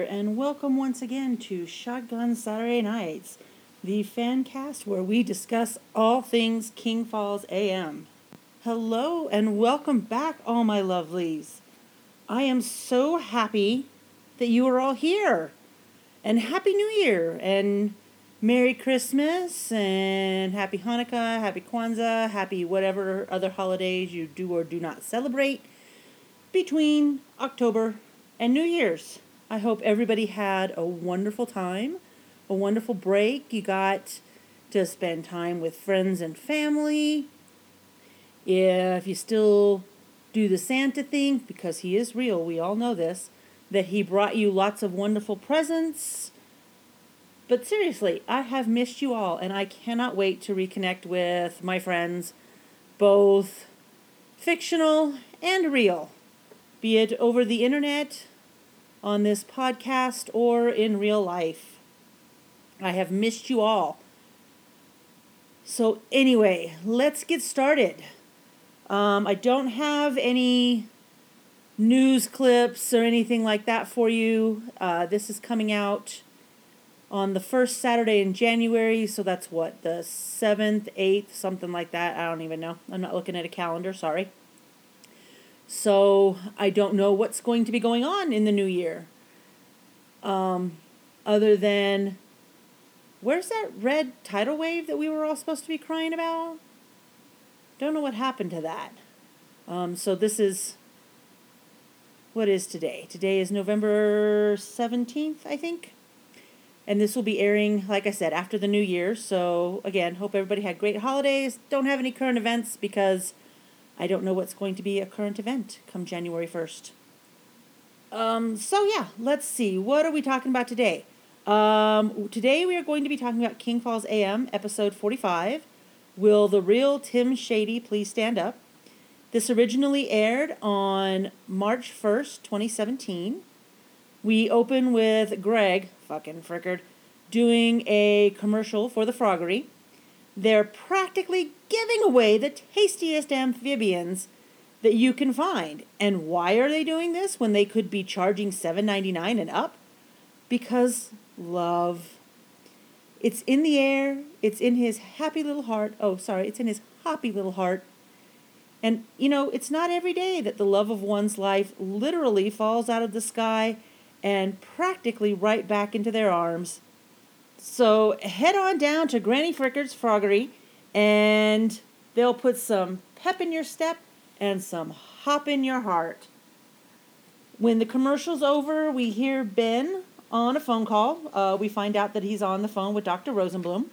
here, and welcome once again to Shotgun Saturday Nights, the fan cast where we discuss all things King Falls AM. Hello, and welcome back, all my lovelies. I am so happy that you are all here, and Happy New Year, and Merry Christmas, and Happy Hanukkah, Happy Kwanzaa, Happy whatever other holidays you do or do not celebrate between October and New Year's. I hope everybody had a wonderful time, a wonderful break. You got to spend time with friends and family. If you still do the Santa thing, because he is real, we all know this, that he brought you lots of wonderful presents. But seriously, I have missed you all, and I cannot wait to reconnect with my friends, both fictional and real, be it over the internet on this podcast or in real life. I have missed you all. So, anyway, let's get started. Um, I don't have any news clips or anything like that for you. Uh, this is coming out on the first Saturday in January, so that's what, the 7th, 8th, something like that. I don't even know. I'm not looking at a calendar, sorry. So I don't know what's going to be going on in the new year. Um, other than, where's that red tidal wave that we were all supposed to be crying about? Don't know what happened to that. Um, so this is, what is today? Today is November 17th, I think. And this will be airing, like I said, after the new year. So again, hope everybody had great holidays. Don't have any current events because I don't know what's going to be a current event come January 1st. Um, so, yeah, let's see. What are we talking about today? Um, today we are going to be talking about King Falls AM, episode 45. Will the real Tim Shady please stand up? This originally aired on March 1st, 2017. We open with Greg, fucking frickard, doing a commercial for the Froggery. They're practically giving away the tastiest amphibians that you can find. And why are they doing this when they could be charging $7.99 and up? Because love. It's in the air, it's in his happy little heart. Oh, sorry, it's in his hoppy little heart. And, you know, it's not every day that the love of one's life literally falls out of the sky and practically right back into their arms so head on down to Granny Frickard's Froggery and they'll put some pep in your step and some hop in your heart. When the commercial's over, we hear Ben on a phone call. Uh, we find out that he's on the phone with Dr. Rosenblum.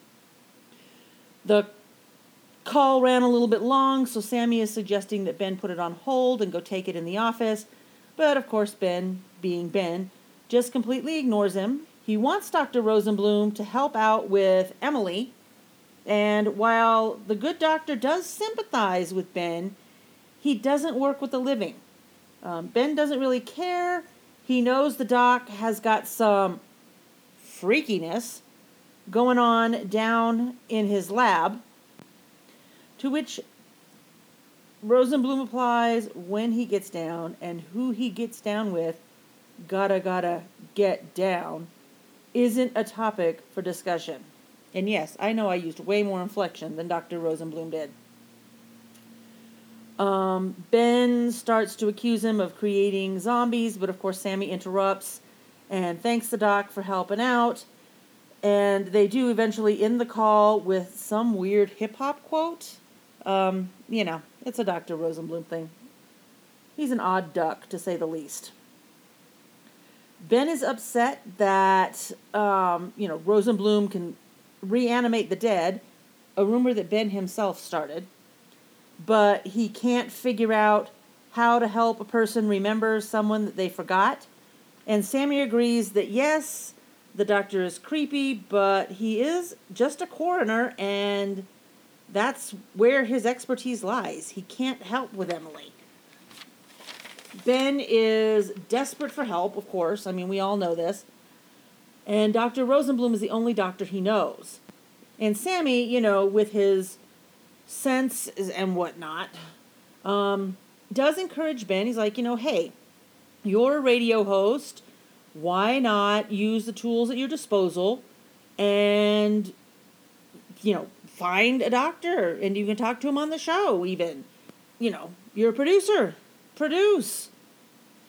The call ran a little bit long, so Sammy is suggesting that Ben put it on hold and go take it in the office. But of course, Ben, being Ben, just completely ignores him he wants Dr. Rosenblum to help out with Emily. And while the good doctor does sympathize with Ben, he doesn't work with the living. Um, ben doesn't really care. He knows the doc has got some freakiness going on down in his lab. To which Rosenblum applies when he gets down and who he gets down with, gotta, gotta get down isn't a topic for discussion. And yes, I know I used way more inflection than Dr. Rosenblum did. Um, ben starts to accuse him of creating zombies, but of course, Sammy interrupts and thanks the doc for helping out. And they do eventually end the call with some weird hip hop quote. Um, you know, it's a Dr. Rosenblum thing. He's an odd duck, to say the least. Ben is upset that um, you know Rosenblum can reanimate the dead, a rumor that Ben himself started, but he can't figure out how to help a person remember someone that they forgot. And Sammy agrees that yes, the doctor is creepy, but he is just a coroner and that's where his expertise lies. He can't help with Emily. Ben is desperate for help, of course. I mean, we all know this. And Dr. Rosenblum is the only doctor he knows. And Sammy, you know, with his sense and whatnot, um, does encourage Ben. He's like, you know, hey, you're a radio host. why not use the tools at your disposal and, you know, find a doctor and you can talk to him on the show, even. You know, you're a producer, produce.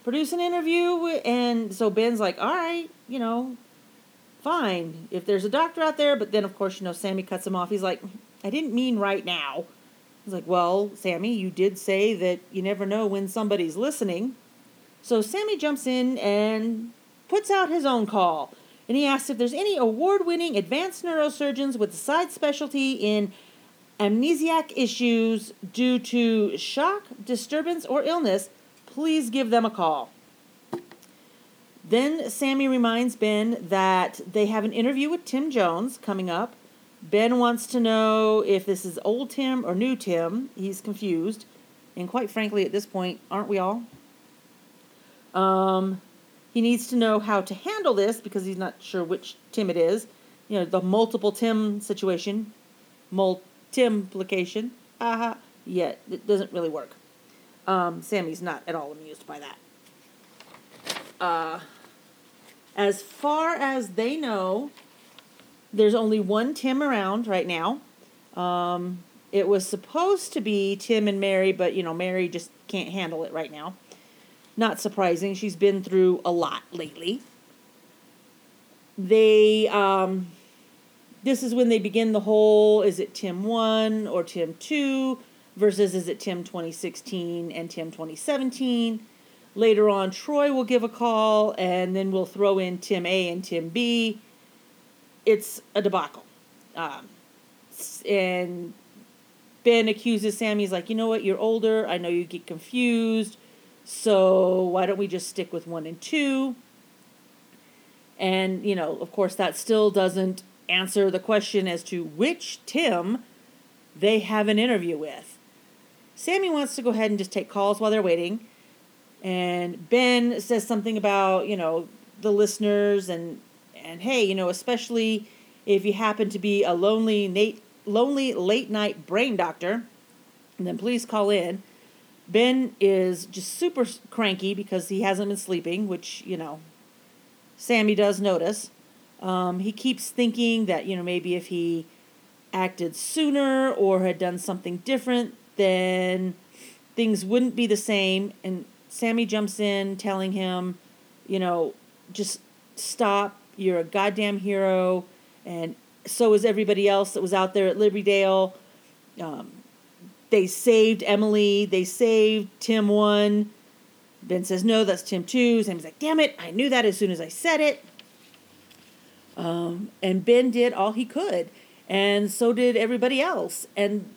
Produce an interview. And so Ben's like, all right, you know, fine. If there's a doctor out there, but then of course, you know, Sammy cuts him off. He's like, I didn't mean right now. He's like, well, Sammy, you did say that you never know when somebody's listening. So Sammy jumps in and puts out his own call. And he asks if there's any award winning advanced neurosurgeons with a side specialty in amnesiac issues due to shock, disturbance, or illness. Please give them a call. Then Sammy reminds Ben that they have an interview with Tim Jones coming up. Ben wants to know if this is old Tim or new Tim. He's confused. And quite frankly, at this point, aren't we all? Um, he needs to know how to handle this because he's not sure which Tim it is. You know, the multiple Tim situation, multiplication. Aha. Yeah, it doesn't really work. Um, Sammy's not at all amused by that. Uh, as far as they know, there's only one Tim around right now. Um, it was supposed to be Tim and Mary, but you know, Mary just can't handle it right now. Not surprising. She's been through a lot lately. They, um, this is when they begin the whole is it Tim 1 or Tim 2 versus is it Tim 2016 and Tim 2017. Later on, Troy will give a call and then we'll throw in Tim A and Tim B. It's a debacle. Um, and Ben accuses Sammy. He's like, you know what? You're older. I know you get confused. So why don't we just stick with one and two? And, you know, of course, that still doesn't answer the question as to which Tim they have an interview with. Sammy wants to go ahead and just take calls while they're waiting. And Ben says something about, you know, the listeners and and hey, you know, especially if you happen to be a lonely late lonely late night brain doctor, then please call in. Ben is just super cranky because he hasn't been sleeping, which, you know, Sammy does notice. Um, he keeps thinking that, you know, maybe if he acted sooner or had done something different, then things wouldn't be the same. And Sammy jumps in telling him, you know, just stop. You're a goddamn hero. And so is everybody else that was out there at Libertydale. Um, they saved Emily. They saved Tim one. Ben says, no, that's Tim two. Sammy's like, damn it, I knew that as soon as I said it. Um, and Ben did all he could. And so did everybody else. And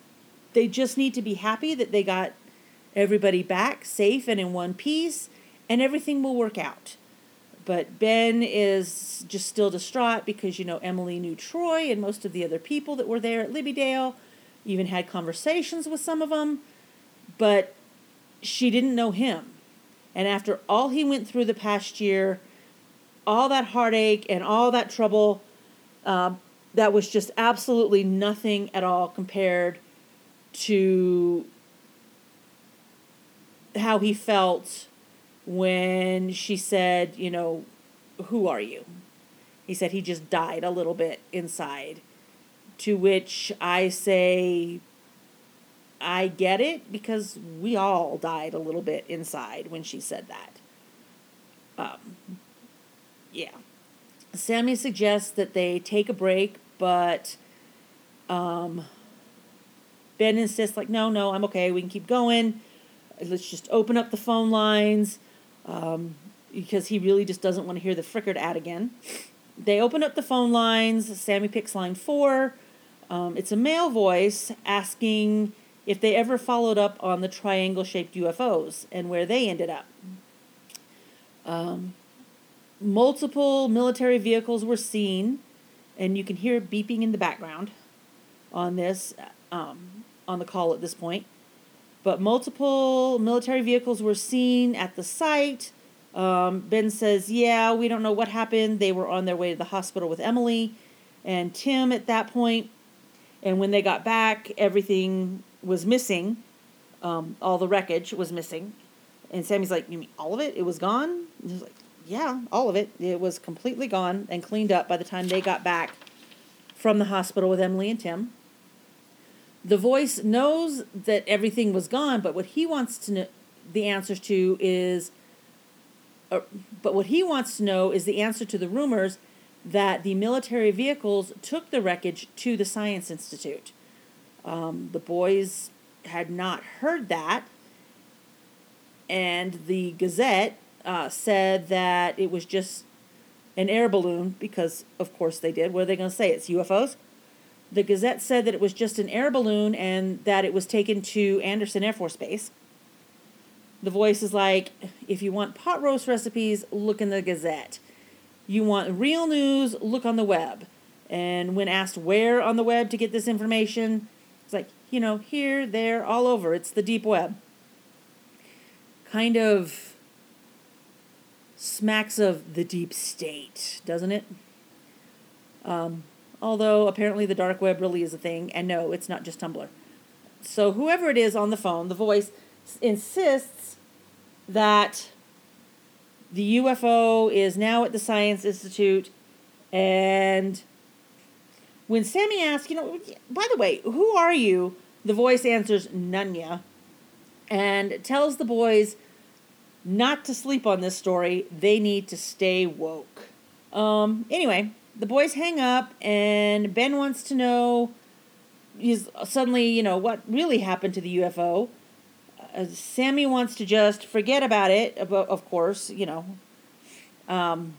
they just need to be happy that they got everybody back safe and in one piece, and everything will work out. But Ben is just still distraught because, you know, Emily knew Troy and most of the other people that were there at Libbydale, even had conversations with some of them, but she didn't know him. And after all he went through the past year, all that heartache and all that trouble, uh, that was just absolutely nothing at all compared to how he felt when she said, you know, who are you? He said he just died a little bit inside. To which I say, I get it because we all died a little bit inside when she said that. Um, yeah. Sammy suggests that they take a break, but um, Ben insists, like, no, no, I'm okay. We can keep going. Let's just open up the phone lines um, because he really just doesn't want to hear the Frickard ad again. They open up the phone lines. Sammy picks line four. Um, it's a male voice asking if they ever followed up on the triangle shaped UFOs and where they ended up. Um, multiple military vehicles were seen, and you can hear beeping in the background on this, um, on the call at this point. But multiple military vehicles were seen at the site. Um, ben says, Yeah, we don't know what happened. They were on their way to the hospital with Emily and Tim at that point and when they got back, everything was missing. Um, all the wreckage was missing. And Sammy's like, You mean all of it? It was gone? And he's like, yeah, all of it. It was completely gone and cleaned up by the time they got back from the hospital with Emily and Tim. The voice knows that everything was gone, but what he wants to know the answers to is uh, but what he wants to know is the answer to the rumors that the military vehicles took the wreckage to the Science Institute. Um, the boys had not heard that, and the Gazette uh, said that it was just an air balloon because, of course, they did. What are they going to say? It's UFOs? The Gazette said that it was just an air balloon and that it was taken to Anderson Air Force Base. The voice is like, if you want pot roast recipes, look in the Gazette. You want real news, look on the web. And when asked where on the web to get this information, it's like, you know, here, there, all over. It's the deep web. Kind of smacks of the deep state, doesn't it? Um, although apparently the dark web really is a thing, and no, it's not just Tumblr. So whoever it is on the phone, the voice insists that the UFO is now at the Science Institute, and when Sammy asks, you know, by the way, who are you? The voice answers Nunya, and tells the boys not to sleep on this story. They need to stay woke. Um, anyway, the boys hang up, and Ben wants to know. He's suddenly, you know, what really happened to the UFO. Uh, Sammy wants to just forget about it, of course, you know. Um,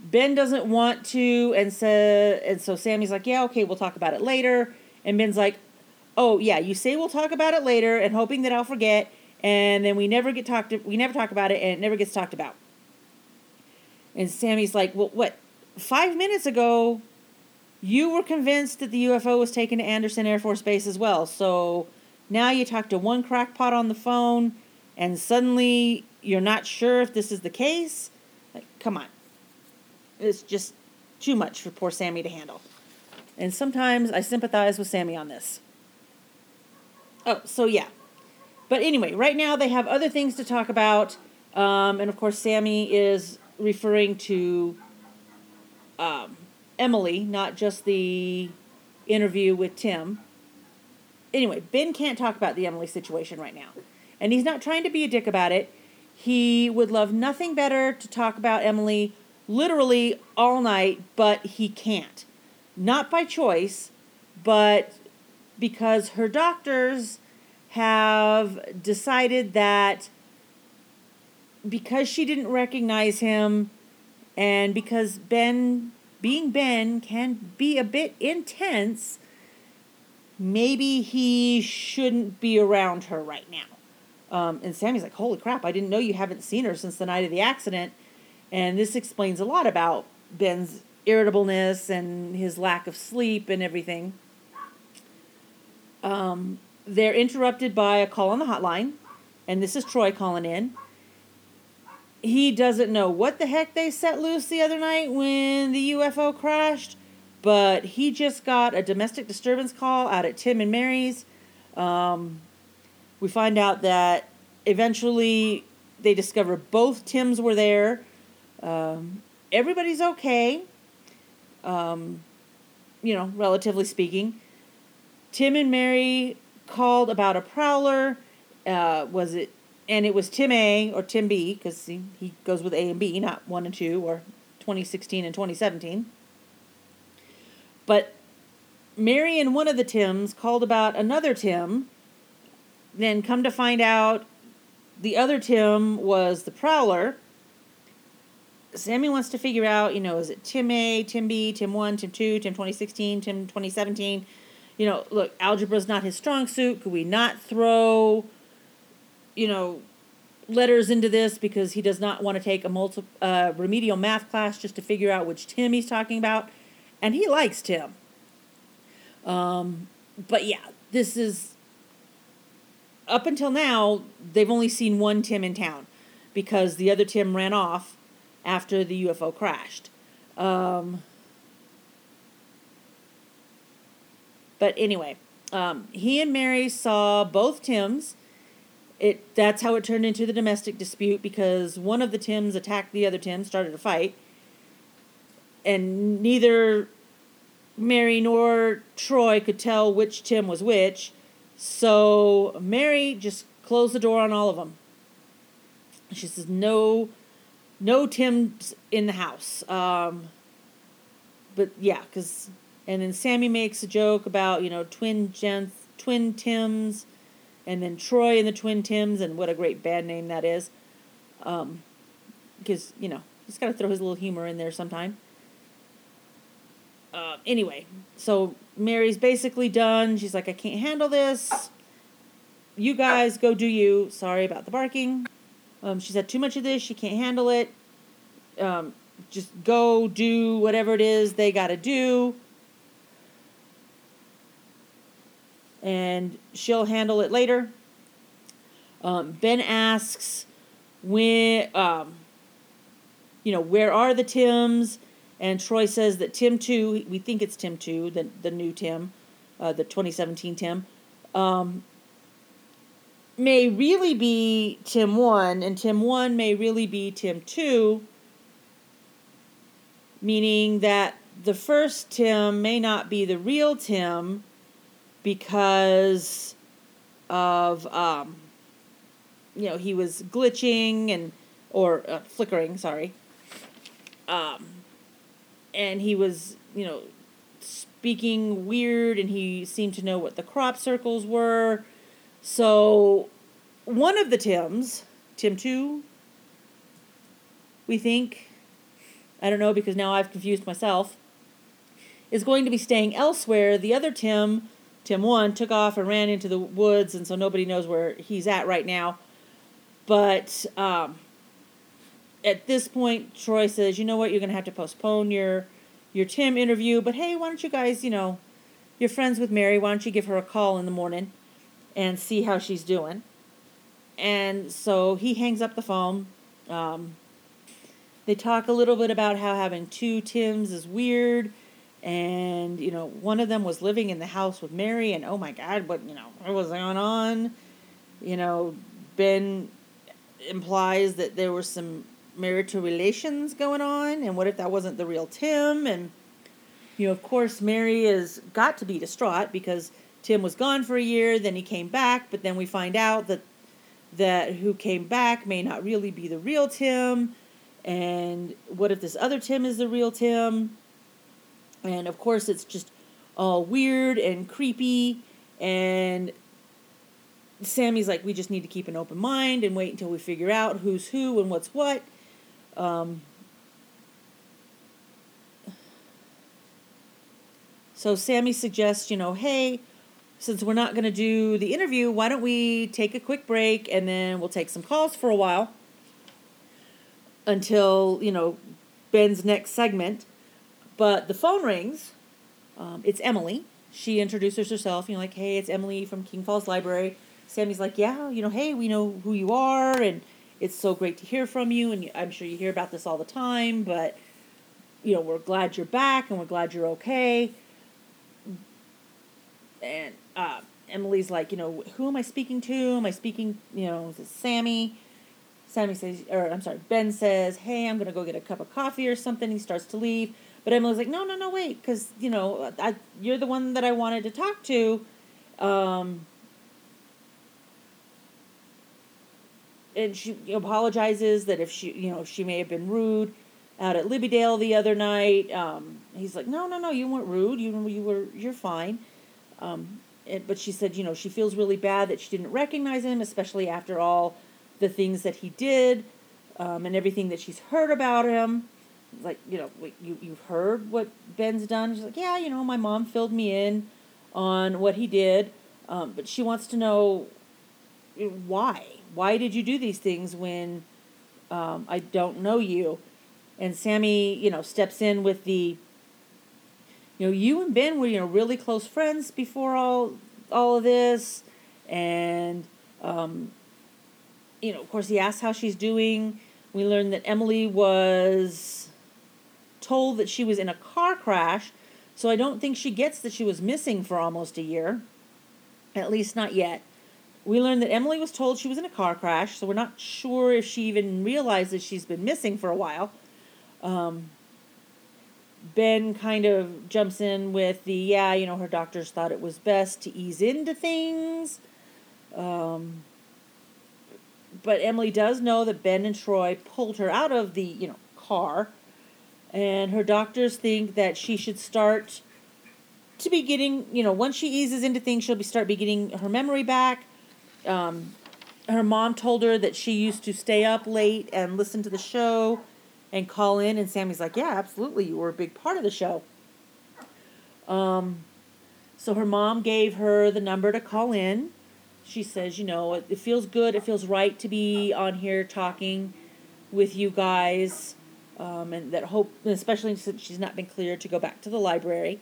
ben doesn't want to, and so and so Sammy's like, yeah, okay, we'll talk about it later. And Ben's like, oh yeah, you say we'll talk about it later, and hoping that I'll forget, and then we never get talked. We never talk about it, and it never gets talked about. And Sammy's like, well, what? Five minutes ago, you were convinced that the UFO was taken to Anderson Air Force Base as well. So now you talk to one crackpot on the phone, and suddenly you're not sure if this is the case. Like, come on. It's just too much for poor Sammy to handle. And sometimes I sympathize with Sammy on this. Oh, so yeah. But anyway, right now they have other things to talk about. Um, and of course, Sammy is referring to um, Emily, not just the interview with Tim. Anyway, Ben can't talk about the Emily situation right now. And he's not trying to be a dick about it. He would love nothing better to talk about Emily literally all night, but he can't. Not by choice, but because her doctors have decided that because she didn't recognize him and because Ben, being Ben, can be a bit intense, maybe he shouldn't be around her right now. Um, and Sammy's like, Holy crap, I didn't know you haven't seen her since the night of the accident. And this explains a lot about Ben's irritableness and his lack of sleep and everything. Um, they're interrupted by a call on the hotline, and this is Troy calling in. He doesn't know what the heck they set loose the other night when the UFO crashed, but he just got a domestic disturbance call out at Tim and Mary's. Um, we find out that eventually they discover both Tims were there. Um, everybody's okay, um, you know, relatively speaking. Tim and Mary called about a prowler. Uh, was it? And it was Tim A or Tim B because he, he goes with A and B, not one and two or 2016 and 2017. But Mary and one of the Tims called about another Tim. Then come to find out, the other Tim was the prowler. Sammy wants to figure out, you know, is it Tim A, Tim B, Tim 1, Tim 2, Tim 2016, Tim 2017? You know, look, algebra is not his strong suit. Could we not throw, you know, letters into this because he does not want to take a multi, uh, remedial math class just to figure out which Tim he's talking about? And he likes Tim. Um, but yeah, this is up until now, they've only seen one Tim in town because the other Tim ran off after the UFO crashed. Um, But anyway, um, he and Mary saw both Tims it that's how it turned into the domestic dispute because one of the Tims attacked the other Tim, started a fight, and neither Mary nor Troy could tell which Tim was which. So Mary just closed the door on all of them. She says no, no Tim's in the house. Um, but yeah, because and then Sammy makes a joke about you know twin gens, twin Tims, and then Troy and the twin Tims, and what a great band name that is. Um, because you know he's got to throw his little humor in there sometime. Uh, anyway, so Mary's basically done. She's like, I can't handle this. You guys go do you. Sorry about the barking. Um, she's had too much of this. She can't handle it. Um, just go do whatever it is they got to do. And she'll handle it later. Um, ben asks when, um, you know, where are the Tims? And Troy says that Tim 2, we think it's Tim 2, the, the new Tim, uh, the 2017 Tim, um, may really be Tim 1, and Tim 1 may really be Tim 2, meaning that the first Tim may not be the real Tim because of, um, you know, he was glitching and, or uh, flickering, sorry. Um, and he was, you know, speaking weird and he seemed to know what the crop circles were. So one of the Tims, Tim 2, we think, I don't know because now I've confused myself, is going to be staying elsewhere. The other Tim, Tim 1, took off and ran into the woods, and so nobody knows where he's at right now. But um, at this point, Troy says, "You know what? You're going to have to postpone your your Tim interview. But hey, why don't you guys, you know, you're friends with Mary. Why don't you give her a call in the morning and see how she's doing?" And so he hangs up the phone. Um, they talk a little bit about how having two Tims is weird, and you know, one of them was living in the house with Mary, and oh my God, what you know, what was going on? You know, Ben implies that there were some marital relations going on and what if that wasn't the real Tim? And you know of course Mary has got to be distraught because Tim was gone for a year then he came back but then we find out that that who came back may not really be the real Tim. And what if this other Tim is the real Tim and of course it's just all weird and creepy and Sammy's like, we just need to keep an open mind and wait until we figure out who's who and what's what. Um, so Sammy suggests, you know, hey, since we're not going to do the interview, why don't we take a quick break and then we'll take some calls for a while until, you know, Ben's next segment. But the phone rings. Um, it's Emily. She introduces herself, you know, like, hey, it's Emily from King Falls Library. Sammy's like, yeah, you know, hey, we know who you are, and it's so great to hear from you, and I'm sure you hear about this all the time, but you know, we're glad you're back and we're glad you're okay. And uh, Emily's like, you know, who am I speaking to? Am I speaking, you know, to Sammy? Sammy says, or I'm sorry, Ben says, hey, I'm going to go get a cup of coffee or something. He starts to leave. But Emily's like, no, no, no, wait, because, you know, I, you're the one that I wanted to talk to. Um, and she apologizes that if she, you know, she may have been rude out at Libbydale the other night. Um, he's like, no, no, no, you weren't rude. You, you were, you're fine. Um, but she said, you know, she feels really bad that she didn't recognize him, especially after all the things that he did um, and everything that she's heard about him. Like, you know, you, you've heard what Ben's done. She's like, yeah, you know, my mom filled me in on what he did. Um, but she wants to know why why did you do these things when um, I don't know you? And Sammy, you know, steps in with the, you know, you and Ben were, you know, really close friends before all all of this, and, um, you know, of course, he asks how she's doing. We learned that Emily was told that she was in a car crash, so I don't think she gets that she was missing for almost a year. At least not yet we learned that Emily was told she was in a car crash, so we're not sure if she even realizes she's been missing for a while. Um, ben kind of jumps in with the, yeah, you know, her doctors thought it was best to ease into things. Um, but Emily does know that Ben and Troy pulled her out of the, you know, car. And her doctors think that she should start to be getting, you know, once she eases into things, she'll be start be getting her memory back um, her mom told her that she used to stay up late and listen to the show and call in and Sammy's like, "Yeah, absolutely. You were a big part of the show." Um so her mom gave her the number to call in. She says, "You know, it, it feels good. It feels right to be on here talking with you guys." Um, and that hope, especially since she's not been cleared to go back to the library.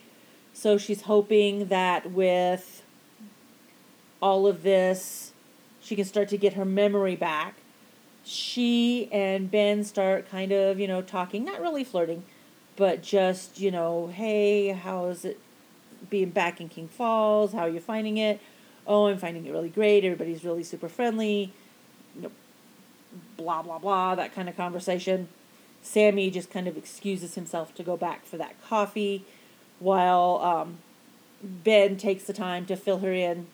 So she's hoping that with all of this, she can start to get her memory back. She and Ben start kind of, you know, talking, not really flirting, but just, you know, hey, how is it being back in King Falls? How are you finding it? Oh, I'm finding it really great. Everybody's really super friendly. You know, blah, blah, blah, that kind of conversation. Sammy just kind of excuses himself to go back for that coffee while um, Ben takes the time to fill her in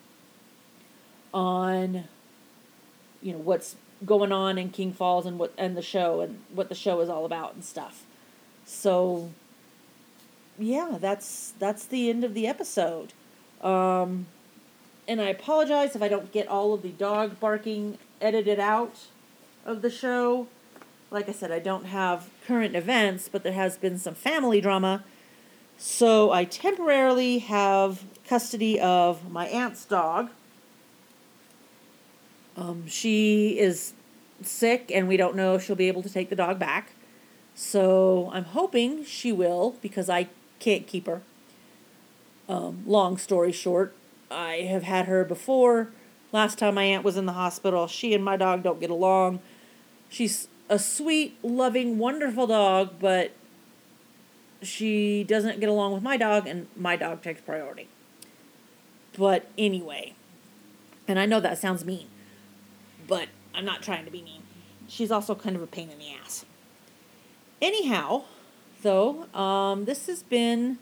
on you know what's going on in King Falls and what and the show and what the show is all about and stuff. So yeah, that's that's the end of the episode. Um, and I apologize if I don't get all of the dog barking edited out of the show. Like I said, I don't have current events, but there has been some family drama. So I temporarily have custody of my aunt's dog um, she is sick, and we don't know if she'll be able to take the dog back. So I'm hoping she will because I can't keep her. Um, long story short, I have had her before. Last time my aunt was in the hospital, she and my dog don't get along. She's a sweet, loving, wonderful dog, but she doesn't get along with my dog, and my dog takes priority. But anyway, and I know that sounds mean, but I'm not trying to be mean. She's also kind of a pain in the ass. Anyhow, though, um, this has been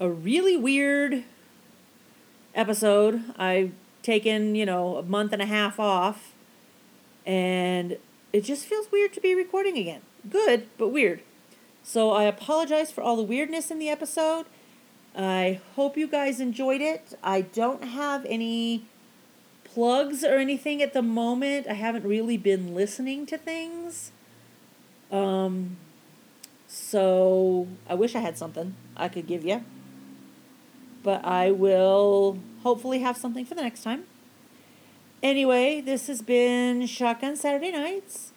a really weird episode. I've taken, you know, a month and a half off, and it just feels weird to be recording again. Good, but weird. So I apologize for all the weirdness in the episode. I hope you guys enjoyed it. I don't have any plugs or anything at the moment. I haven't really been listening to things. Um, so I wish I had something I could give you. But I will hopefully have something for the next time. Anyway, this has been Shotgun Saturday Nights,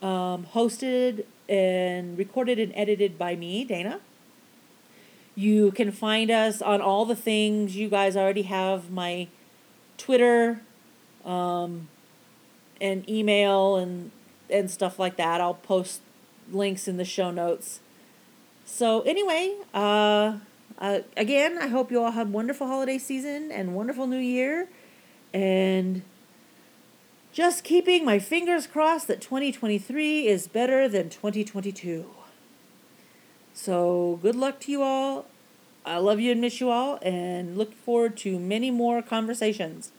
um, hosted and recorded and edited by me, Dana. You can find us on all the things. You guys already have my Twitter, um, and email and and stuff like that. I'll post links in the show notes. So anyway, uh, uh, again, I hope you all have wonderful holiday season and wonderful new year, and just keeping my fingers crossed that 2023 is better than 2022. So good luck to you all. I love you and miss you all, and look forward to many more conversations.